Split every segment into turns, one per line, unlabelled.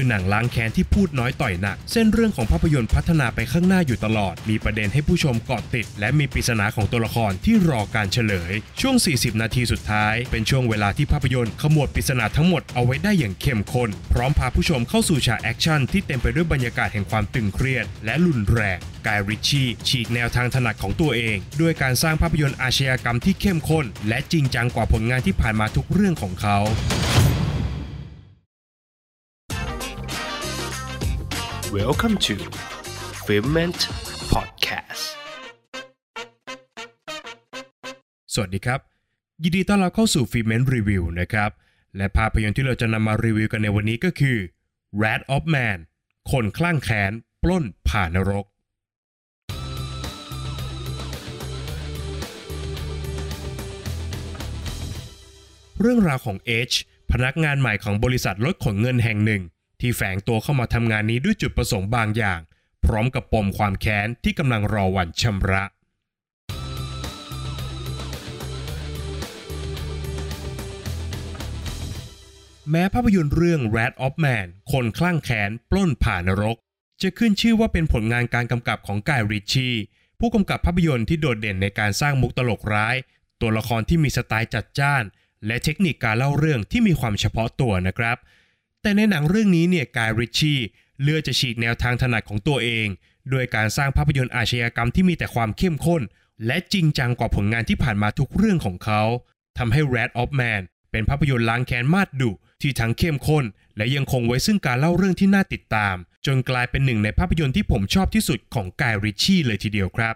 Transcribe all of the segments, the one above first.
คือหนังล้างแค้นที่พูดน้อยต่อยหนัก เส้นเรื่องของภาพยนตร์พัฒนาไปข้างหน้าอยู่ตลอด มีประเด็นให้ผู้ชมเกาะติด และมีปริศนาของตัวละครที่รอการเฉลย ช่วง 40 นาทีสุดท้าย เป็นช่วงเวลาที่ภาพยนตร์ขมวดปริศนาทั้งหมดเอาไว้ได้อย่างเข้มข้นพร้อมพาผู้ชมเข้าสู่ฉากแอคชั่นที่เต็มไปด้วยบรรยากาศแห่งความตึงเครียด และรุนแรงกายริชชี่ฉีกแนวทางถนัดของตัวเอง ด้วยการสร้างภาพยนตร์อาชญากรรมที่เข้มข้น และจริงจังกว่าผลงานที่ผ่านมาทุกเรื่องของเขา
Welcome to Filment Podcast
สวัสดีครับ ยินดีต้อนรับเข้าสู่ฟิเมนรีวิวนะครับ และภาพยนตร์ที่เราจะนำมารีวิวกันในวันนี้ก็คือ Rat of Man คนคลั่งแค้น ปล้นผ่านนรก เรื่องราวของเอชพนักงานใหม่ของบริษัทรถขนเงินแห่งหนึ่ง ที่แฝงตัวเข้ามาทำงานนี้ด้วยจุดประสงค์บางอย่าง พร้อมกับปมความแค้นที่กำลังรอวันชำระแม้ภาพยนตร์เรื่อง Rat of Man คนคลั่งแค้นปล้นผ่านนรก จะขึ้นชื่อว่าเป็นผลงานการกำกับของกายริชชี่ผู้กำกับภาพยนตร์ที่โดดเด่นในการสร้างมุกตลกร้าย ตัวละครที่มีสไตล์จัดจ้าน และเทคนิคการเล่าเรื่องที่มีความเฉพาะตัวนะครับ แต่ในหนังเรื่องนี้เนี่ยกายริชชี่เลือกจะฉีกแนวทางถนัดของตัวเองโดยการสร้างภาพยนตร์อาชญากรรมที่มีแต่ความเข้มข้น และจริงจังกว่าผลงานที่ผ่านมาทุกเรื่องของเขาทำให้ Rat of Man เป็นภาพยนตร์ล้างแค้นมาดดุที่ทั้งเข้มข้น และยังคงไว้ซึ่งการเล่าเรื่องที่น่าติดตาม จนกลายเป็นหนึ่งในภาพยนตร์ที่ผมชอบที่สุดของกายริชชี่เลยทีเดียวครับ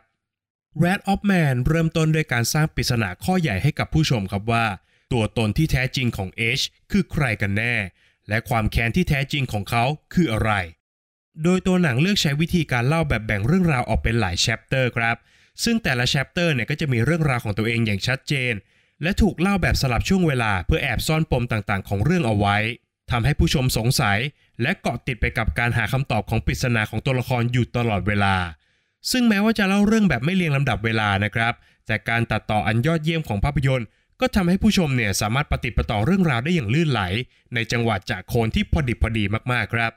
Wrath of Man เริ่มต้นด้วยการสร้างปริศนาข้อใหญ่ให้กับผู้ชมครับว่า ตัวตนที่แท้จริงของ H คือใครกันแน่ และความแค้นที่แท้จริงของเขาคืออะไร โดยตัวหนังเลือกใช้วิธีการเล่าแบบแบ่งเรื่องราวออกเป็นหลาย chapter ครับ ซึ่งแต่ละ chapter เนี่ยก็จะมีเรื่องราวของตัวเองอย่างชัดเจน และถูกเล่าแบบสลับช่วงเวลาเพื่อแอบซ่อนปมต่างๆ ของเรื่องเอาไว้ทำให้ผู้ชมสงสัย และเกาะติดไปกับการหาคำตอบของปริศนาของตัวละครอยู่ตลอดเวลา ซึ่งแม้ว่าจะเล่าเรื่องแบบไม่เรียงลำดับเวลานะครับ แต่การตัดต่ออันยอดเยี่ยมของภาพยนตร์ ก็ทำให้ผู้ชมเนี่ยสามารถปฏิประต่อเรื่องราวได้อย่างลื่นไหล ในจังหวะจากโคนที่พอดิบพอดีมากๆครับ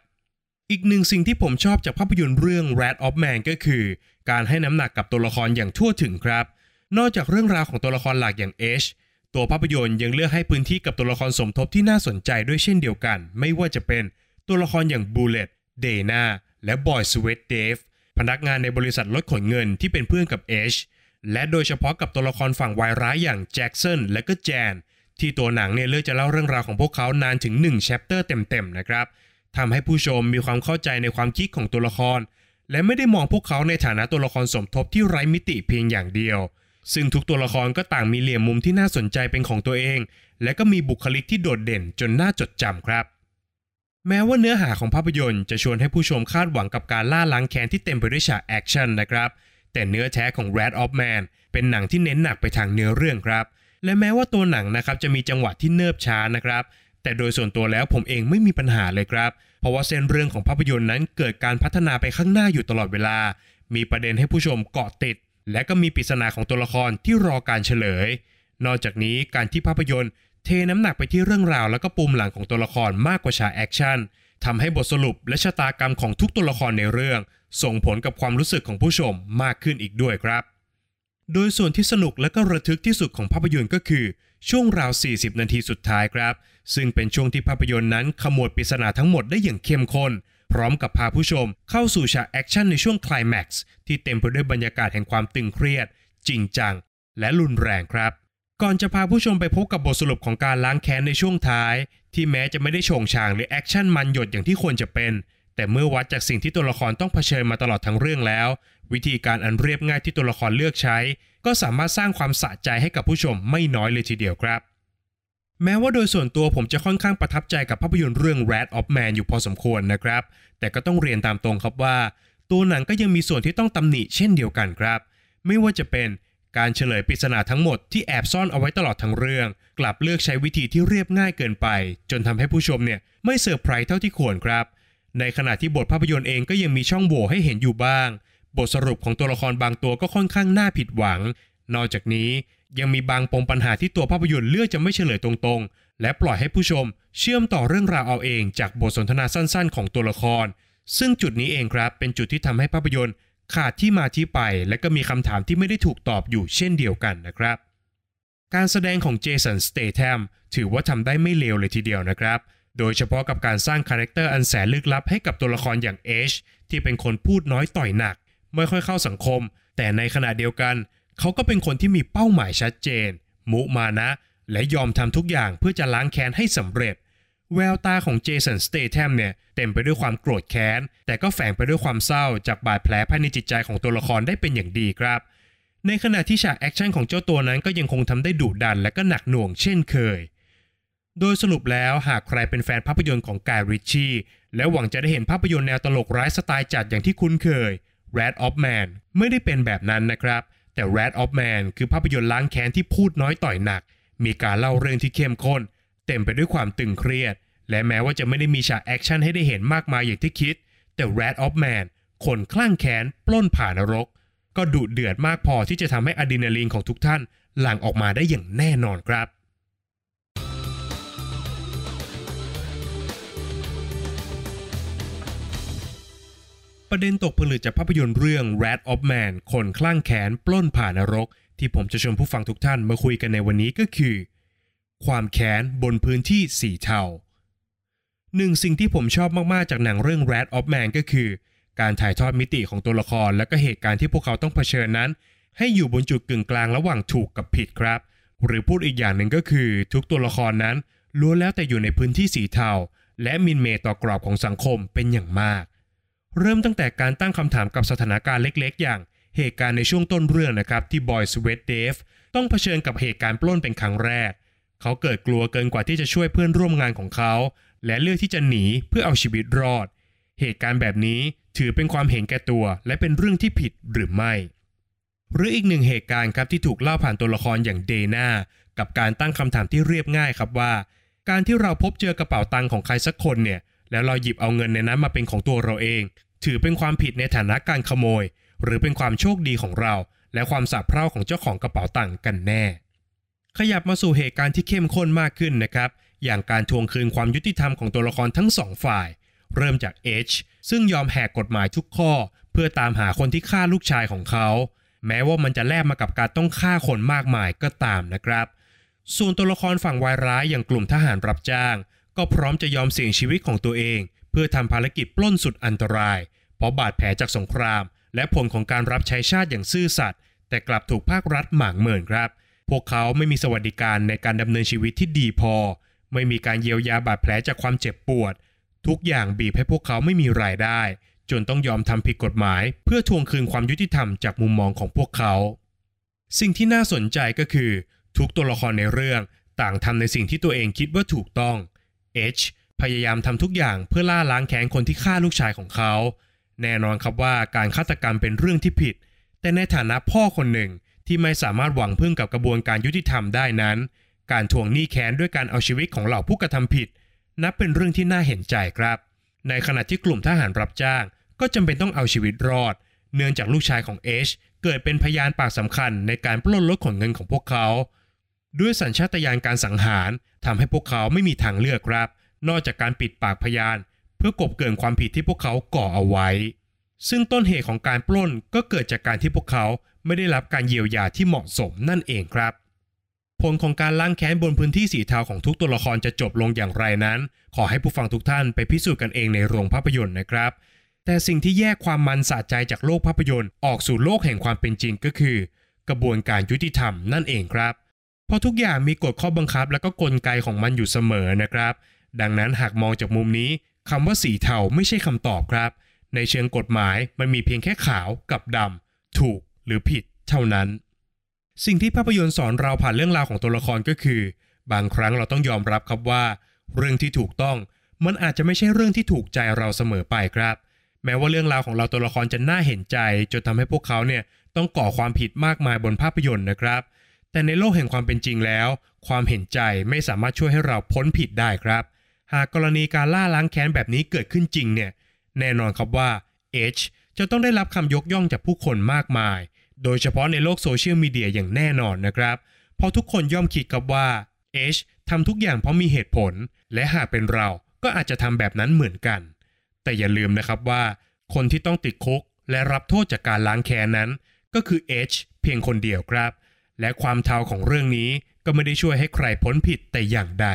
อีกหนึ่งสิ่งที่ผมชอบจากภาพยนตร์เรื่อง Rat of Man ก็คือ การให้น้ำหนักกับตัวละครอย่างทั่วถึงครับ นอกจากเรื่องราวของตัวละครหลักอย่าง H ตัวภาพยนตร์ยังเลือกให้พื้นที่กับตัวละครสมทบที่น่าสนใจด้วยเช่นเดียวกัน ไม่ว่าจะเป็นตัวละครอย่าง Bullet, Dana และ Boy Sweat Dave พนักงานในบริษัทรถขนเงินที่เป็นเพื่อนกับ H และโดยเฉพาะกับตัวละครฝั่งวายร้ายอย่างแจ็คสันและก็แจน ที่ตัวหนังเนี่ยเลือกจะเล่าเรื่องราวของพวกเขานานถึง1แชปเตอร์เต็มๆนะครับทำให้ผู้ชมมีความเข้าใจในความคิดของตัวละคร และไม่ได้มองพวกเขาในฐานะตัวละครสมทบที่ไร้มิติเพียงอย่างเดียว ซึ่งทุกตัวละครก็ต่างมีเหลี่ยมมุมที่น่าสนใจเป็นของตัวเอง และก็มีบุคลิกที่โดดเด่นจนน่าจดจำครับ แม้ว่าเนื้อหาของภาพยนตร์จะชวนให้ผู้ชมคาดหวังกับการล่าล้างแค้นที่เต็มไปด้วยฉากแอคชั่นนะครับ แต่เนื้อแท้ของ Wrath of Man เป็นหนังที่เน้นหนักไปทางเนื้อเรื่องครับ และแม้ว่าตัวหนังนะครับจะมีจังหวะที่เนิบช้านะครับ แต่โดยส่วนตัวแล้วผมเองไม่มีปัญหาเลยครับ เพราะว่าเส้นเรื่องของภาพยนตร์นั้นเกิดการพัฒนาไปข้างหน้าอยู่ตลอดเวลา มีประเด็นให้ผู้ชมเกาะติด และก็มีปริศนาของตัวละครที่รอการเฉลย นอกจากนี้การที่ภาพยนตร์เทน้ำหนักไปที่เรื่องราว แล้วก็ปูมหลังของตัวละครมากกว่าฉากแอคชั่น ทำให้บทสรุปและชะตากรรมของทุกตัวละครในเรื่อง ส่งผลกับความรู้สึกของผู้ชมมากขึ้นอีกด้วยครับ โดยส่วนที่สนุกและก็ระทึกที่สุดของภาพยนตร์ก็คือ ช่วงราว 40 นาทีสุดท้ายครับ ซึ่งเป็นช่วงที่ภาพยนตร์นั้นขมวดปริศนาทั้งหมดได้อย่างเข้มข้นพร้อมกับพาผู้ชมเข้าสู่ฉากแอคชั่นในช่วงไคลแม็กซ์ที่เต็มไปด้วยบรรยากาศแห่งความตึงเครียด จริงจัง และรุนแรงครับ ก่อนจะพาผู้ชมไปพบกับบทสรุปของการล้างแค้นในช่วงท้าย ที่แม้จะไม่ได้โฉ่งฉ่างหรือแอคชั่นมันหยดอย่างที่ควรจะเป็น แต่เมื่อวัดจากสิ่งที่ตัวละครต้องเผชิญมาตลอดทั้งเรื่องแล้ว วิธีการอันเรียบง่ายที่ตัวละครเลือกใช้ ก็สามารถสร้างความสะใจให้กับผู้ชมไม่น้อยเลยทีเดียวครับ แม้ว่าโดยส่วนตัวผมจะค่อนข้างประทับใจกับภาพยนตร์เรื่อง Rat of Man อยู่พอสมควรนะครับ แต่ก็ต้องเรียนตามตรงครับว่า ตัวหนังก็ยังมีส่วนที่ต้องตำหนิเช่นเดียวกันครับ ไม่ว่าจะเป็น การเฉลยปริศนาทั้งหมดที่แอบซ่อนเอาไว้ตลอดทั้งเรื่อง กลับเลือกใช้วิธีที่เรียบง่ายเกินไป จนทำให้ผู้ชมเนี่ยไม่เซอร์ไพรส์เท่าที่ควรครับ ในขณะที่บทภาพยนตร์เองก็ยังมีช่องโหว่ให้เห็นอยู่บ้าง บทสรุปของตัวละครบางตัวก็ค่อนข้างน่าผิดหวัง นอกจากนี้ยังมีบางปมปัญหาที่ตัวภาพยนตร์เลือกจะไม่เฉลยตรงๆ และปล่อยให้ผู้ชม เชื่อมต่อเรื่องราวเอาเอง จากบทสนทนาสั้นๆ ของตัวละคร ซึ่งจุดนี้เองครับเป็นจุดที่ทำให้ภาพยนตร์ ขาดที่มาที่ไปและก็มีคำถามที่ไม่ได้ถูกตอบอยู่เช่นเดียวกันนะครับ การแสดงของเจสันสเตทัมถือว่าทำได้ไม่เลวเลยทีเดียวนะครับ โดยเฉพาะกับการสร้าง character อันแสนลึกลับให้กับตัวละครอย่าง H ที่เป็นคนพูดน้อยต่อยหนัก ไม่ค่อยเข้าสังคม แต่ในขณะเดียวกัน เขาก็เป็นคนที่มีเป้าหมายชัดเจน มุมานะ และยอมทำทุกอย่างเพื่อจะล้างแค้นให้สำเร็จ แววตาของเจสันสเตทัมเนี่ยเต็มไปด้วยความโกรธแค้น แต่ก็แฝงไปด้วยความเศร้าจากบาดแผลภายในจิตใจของตัวละครได้เป็นอย่างดีครับ ในขณะที่ฉากแอคชั่นของเจ้าตัวนั้นก็ยังคงทำได้ดุดันและก็หนักหน่วงเช่นเคย โดยสรุปแล้วหากใครเป็นแฟนภาพยนตร์ของกายริชชี่และหวังจะได้เห็นภาพยนตร์แนวตลกร้ายสไตล์จัดอย่างที่คุ้นเคย Rat of Man ไม่ได้เป็นแบบนั้นนะครับ แต่ Rat of Man คือภาพยนตร์ล้างแค้นที่พูดน้อยต่อยหนัก มีการเล่าเรื่องที่เข้มข้น เต็มไปด้วยความตึงเครียด และแม้ว่าจะไม่ได้มีฉากแอคชั่นให้ได้เห็นมากมายอย่างที่คิด แต่ Rat of Man คนคลั่งแค้นปล้นผ่านรก ก็ดุเดือดมากพอที่จะทำให้อะดรีนาลีนของทุกท่านหลั่งออกมาได้อย่างแน่นอนครับประเด็นตกผลึกจากภาพยนตร์เรื่อง Rat of Man คนคลั่งแค้นปล้นผ่านนรก ที่ผมจะชวนผู้ฟังทุกท่านมาคุยกันในวันนี้ก็คือ ความแค้นบนพื้นที่สีเทาหนึ่งสิ่งที่ผมชอบมากๆจากหนังเรื่อง Rat of Man ก็คือ การถ่ายทอดมิติของตัวละคร และก็เหตุการณ์ที่พวกเขาต้องเผชิญนั้น ให้อยู่บนจุดกึ่งกลางระหว่างถูกกับผิดครับ หรือพูดอีกอย่างหนึ่งก็คือ ทุกตัวละครนั้นล้วนแล้วแต่อยู่ในพื้นที่สีเทาและมินเมต่อกรอบของสังคมเป็นอย่างมาก เริ่มตั้งแต่การตั้งคำถามกับสถานการณ์เล็กๆ อย่างเหตุการณ์ในช่วงต้นเรื่องนะครับที่บอยสเวตเดฟต้องเผชิญกับเหตุการณ์ปล้นเป็นครั้งแรก เขาเกิดกลัวเกินกว่าที่จะช่วยเพื่อนร่วมงานของเขา และเลือกที่จะหนีเพื่อเอาชีวิตรอด เหตุการณ์แบบนี้ถือเป็นความเห็นแก่ตัว และเป็นเรื่องที่ผิดหรือไม่ หรืออีกหนึ่งเหตุการณ์ครับที่ถูกเล่าผ่านตัวละครอย่างเดนากับการตั้งคำถามที่เรียบง่ายครับว่า การที่เราพบเจอกระเป๋าตังค์ของใครสักคนเนี่ยแล้วเราหยิบเอาเงินในนั้นมาเป็นของตัวเราเอง ถือเป็นความผิดในฐานะการขโมย หรือเป็นความโชคดีของเรา และความสาเพร่าของเจ้าของกระเป๋าตังค์กันแน่ ขยับมาสู่เหตุการณ์ที่เข้มข้นมากขึ้นนะครับ อย่างการทวงคืนความยุติธรรมของตัวละครทั้งสองฝ่าย เริ่มจาก H ซึ่งยอมแหกกฎหมายทุกข้อ เพื่อตามหาคนที่ฆ่าลูกชายของเขา แม้ว่ามันจะแลกมากับการต้องฆ่าคนมากมายก็ตามนะครับ ส่วนตัวละครฝั่งวายร้ายอย่างกลุ่มทหารรับจ้าง ก็พร้อมจะยอมเสี่ยงชีวิตของตัวเอง เพื่อทำภารกิจปล้นสุดอันตราย เพราะบาดแผลจากสงคราม และผลของการรับใช้ชาติอย่างซื่อสัตย์แต่กลับถูกภาครัฐหมางเมินครับ พวกเขาไม่มีสวัสดิการในการดำเนินชีวิตที่ดีพอ ไม่มีการเยียวยาบาดแผลจากความเจ็บปวด ทุกอย่างบีบให้พวกเขาไม่มีรายได้ จนต้องยอมทำผิดกฎหมาย เพื่อทวงคืนความยุติธรรมจากมุมมองของพวกเขา สิ่งที่น่าสนใจก็คือ ทุกตัวละครในเรื่องต่างทำในสิ่งที่ตัวเองคิดว่าถูกต้อง H พยายามทำทุกอย่างเพื่อล่าล้างแค้นคนที่ฆ่าลูกชายของเขา แน่นอนครับว่าการฆาตกรรมเป็นเรื่องที่ผิด แต่ในฐานะพ่อคนหนึ่ง ที่ไม่สามารถหวังพึ่งกับกระบวนการยุติธรรมได้นั้น การทวงหนี้แค้นด้วยการเอาชีวิตของเหล่าผู้กระทำผิด นับเป็นเรื่องที่น่าเห็นใจครับ ในขณะที่กลุ่มทหารรับจ้าง ก็จำเป็นต้องเอาชีวิตรอด เนื่องจากลูกชายของเอชเกิดเป็นพยานปากสำคัญในการปล้นรถขนเงินของพวกเขา ด้วยสัญชาตญาณการสังหารทำให้พวกเขาไม่มีทางเลือกครับ นอกจากการปิดปากพยาน เพื่อกบเกินความผิดที่พวกเขาก่อเอาไว้ ซึ่งต้นเหตุของการปล้นก็เกิดจากการที่พวกเขาไม่ได้รับการเยียวยาที่เหมาะสมนั่นเองครับ ผลของการล้างแค้นบนพื้นที่สีเทาของทุกตัวละครจะจบลงอย่างไรนั้น ขอให้ผู้ฟังทุกท่านไปพิสูจน์กันเองในโรงภาพยนตร์นะครับ แต่สิ่งที่แยกความมันสะใจจากโลกภาพยนตร์ออกสู่โลกแห่งความเป็นจริงก็คือ กระบวนการยุติธรรมนั่นเองครับ เพราะทุกอย่างมีกฎข้อบังคับและก็กลไกของมันอยู่เสมอนะครับ ดังนั้นหากมองจากมุมนี้คำว่าสีเทาไม่ใช่คำตอบครับ ในเชิงกฎหมายมันมีเพียงแค่ขาวกับดำถูกหรือผิดเท่านั้น สิ่งที่ภาพยนตร์สอนเราผ่านเรื่องราวของตัวละครก็คือ บางครั้งเราต้องยอมรับครับว่า เรื่องที่ถูกต้องมันอาจจะไม่ใช่เรื่องที่ถูกใจเราเสมอไปครับ แม้ว่าเรื่องราวของเราตัวละครจะน่าเห็นใจจนทำให้พวกเขาเนี่ยต้องก่อความผิดมากมายบนภาพยนตร์นะครับ แต่ในโลกแห่งความเป็นจริงแล้ว ความเห็นใจไม่สามารถช่วยให้เราพ้นผิดได้ครับ หากกรณีการล่าล้างแค้นแบบนี้เกิดขึ้นจริงเนี่ย แน่นอนครับว่า H จะต้องได้รับคำยกย่องจากผู้คนมากมาย โดยเฉพาะในโลกโซเชียลมีเดียอย่างแน่นอนนะครับ เพราะทุกคนย่อมคิดครับว่า H ทำทุกอย่างเพราะมีเหตุผล และหากเป็นเราก็อาจจะทำแบบนั้นเหมือนกัน แต่อย่าลืมนะครับว่า คนที่ต้องติดคุก และรับโทษจากการล้างแค้นนั้น ก็คือเอชเพียงคนเดียวครับ และความเทาของเรื่องนี้ก็ไม่ได้ช่วยให้ใครพ้นผิดแต่อย่างใด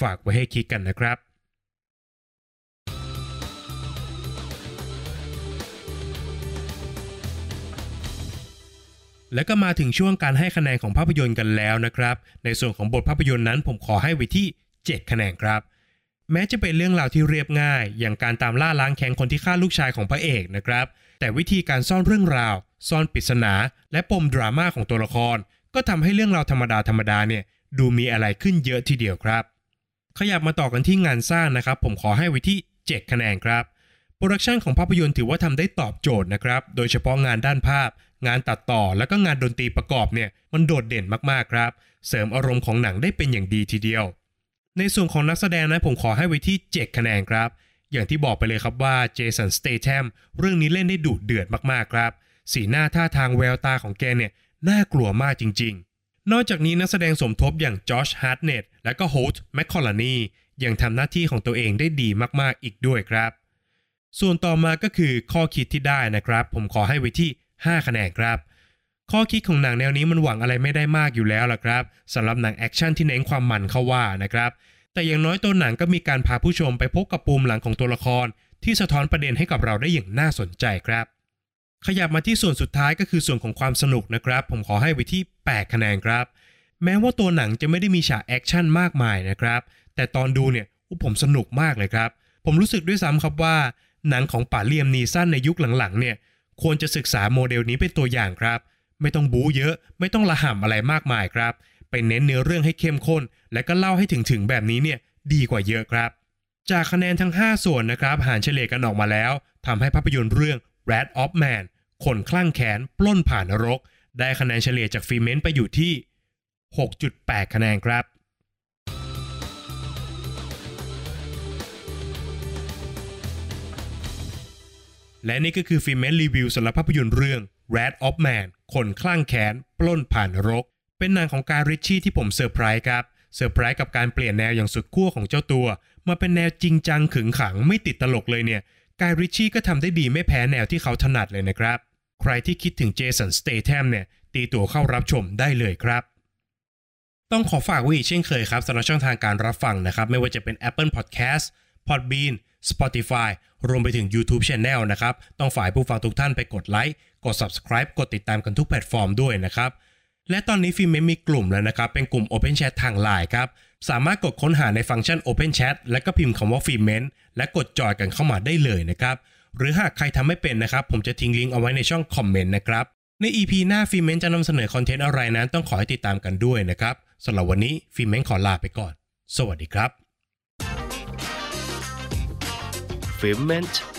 ฝากไว้ให้คิดกันนะครับ และก็มาถึงช่วงการให้คะแนนของภาพยนตร์กันแล้วนะครับ ในส่วนของบทภาพยนตร์นั้น ผมขอให้ไว้ที่ 7 คะแนนครับ แม้จะเป็นเรื่องราวที่เรียบง่าย อย่างการตามล่าล้างแค้นคนที่ฆ่าลูกชายของพระเอกนะครับ แต่วิธีการซ่อนเรื่องราว ซ่อนปริศนา และปมดราม่าของตัวละคร ก็ทำให้เรื่องราวธรรมดาธรรมดาเนี่ยดูมีอะไรขึ้นเยอะทีเดียวครับ ขยับมาต่อกันที่งานสร้างนะครับ ผมขอให้ไว้ที่ 7 คะแนนครับโปรดักชันของภาพยนตร์ถือว่าทำได้ตอบโจทย์นะครับ โดยเฉพาะงานด้านภาพ งานตัดต่อและก็งานดนตรีประกอบเนี่ยมันโดดเด่นมากๆครับ เสริมอารมณ์ของหนังได้เป็นอย่างดีทีเดียว ในส่วนของนักแสดงนะผมขอให้ไว้ที่ 7 คะแนนครับ อย่างที่บอกไปเลยครับว่าเจสันสเต t ทมเรื่องนี้เล่นได้ดุเดือดมากๆครับ สีหน้าท่าทางแววตาของแกเนี่ยน่ากลัวมากจริง ๆ นอกจากนี้นักแสดงสมทบอย่างจอชฮาร์ตเนตและก็โฮลต์แมคคอลลานียังทำหน้าที่ของตัวเองได้ดีมากๆอีกด้วยครับ ส่วนต่อมาก็คือข้อคิดที่ได้นะครับ ผมขอให้ไว้ที่ 5 คะแนนครับ ข้อคิดของหนังแนวนี้มันหวังอะไรไม่ได้มากอยู่แล้วล่ะครับสำหรับหนังแอคชั่นที่เน้นความมันเข้าว่านะครับ แต่อย่างน้อยตัวหนังก็มีการพาผู้ชมไปพบกับปูมหลังของตัวละคร ที่สะท้อนประเด็นให้กับเราได้อย่างน่าสนใจครับ ขยับมาที่ส่วนสุดท้ายก็คือส่วนของความสนุกนะครับ ผมขอให้ไว้ที่ 8 คะแนนครับ แม้ว่าตัวหนังจะไม่ได้มีฉากแอคชั่นมากมายนะครับ แต่ตอนดูเนี่ยผมสนุกมากเลยครับ ผมรู้สึกด้วยซ้ำครับว่าหนังของป๋าเลียมนีสันในยุคหลังๆเนี่ย ควรจะศึกษาโมเดลนี้เป็นตัวอย่างครับ ไม่ต้องบู๊เยอะ ไม่ต้องระห่ำอะไรมากมายครับ ไปเน้นเนื้อเรื่องให้เข้มข้น และก็เล่าให้ถึงถึงแบบนี้เนี่ยดีกว่าเยอะครับ จากคะแนนทั้ง 5 ส่วนนะครับหารเฉลี่ยกันออกมาแล้วทำให้ภาพยนตร์เรื่อง Rat of Man คนคลั่งแค้นปล้นผ่านนรก ได้คะแนนเฉลี่ยจากฟีเมนต์ไปอยู่ที่ 6.8 คะแนนครับ และนี่ก็คือฟิเมนรีวิวสำหรับภาพยนตร์เรื่อง Rat of Man คนคลั่งแค้นปล้นผ่านรก เป็นหนังของกายริชชี่ที่ผมเซอร์ไพรส์ครับเซอร์ไพรส์กับการเปลี่ยนแนวอย่างสุดขั้วของเจ้าตัว มาเป็นแนวจริงจังขึงขังไม่ติดตลกเลยเนี่ยกายริชชี่ก็ทำได้ดีไม่แพ้แนวที่เขาถนัดเลยนะครับ ใครที่คิดถึงเจสันสเต t ทมเนี่ยตีตั๋วเข้ารับชมได้เลยครับ ต้องขอฝากไว้อีกเช่นเคยครับสำหรับช่องทางการรับฟังนะครับ ไม่ว่าจะเป็น Apple Podcast Podbean Spotify รวมไปถึง YouTube Channel นะครับ ต้องฝากผู้ฟังทุกท่านไปกดไลค์ กด Subscribe กดติดตามกันทุกแพลตฟอร์มด้วยนะครับ และตอนนี้ฟิล์มเมนมีกลุ่มแล้วนะครับ เป็นกลุ่ม Open Chat ทางไลน์ครับ สามารถกดค้นหาในฟังก์ชัน Open Chat และก็พิมพ์คำว่าฟิล์มเมนและกดจอยกันเข้ามาได้เลยนะครับ หรือหากใครทำไม่เป็นนะครับ ผมจะทิ้งลิงก์เอาไว้ในช่องคอมเมนต์นะครับ ใน EP หน้าฟิล์มเมนจะนำเสนอคอนเทนต์อะไรนั้นต้องขอให้ติดตามกันด้วยนะครับสำหรับวันนี้ฟิล์มเมนขอลาไปก่อน สวัสดีครับ
f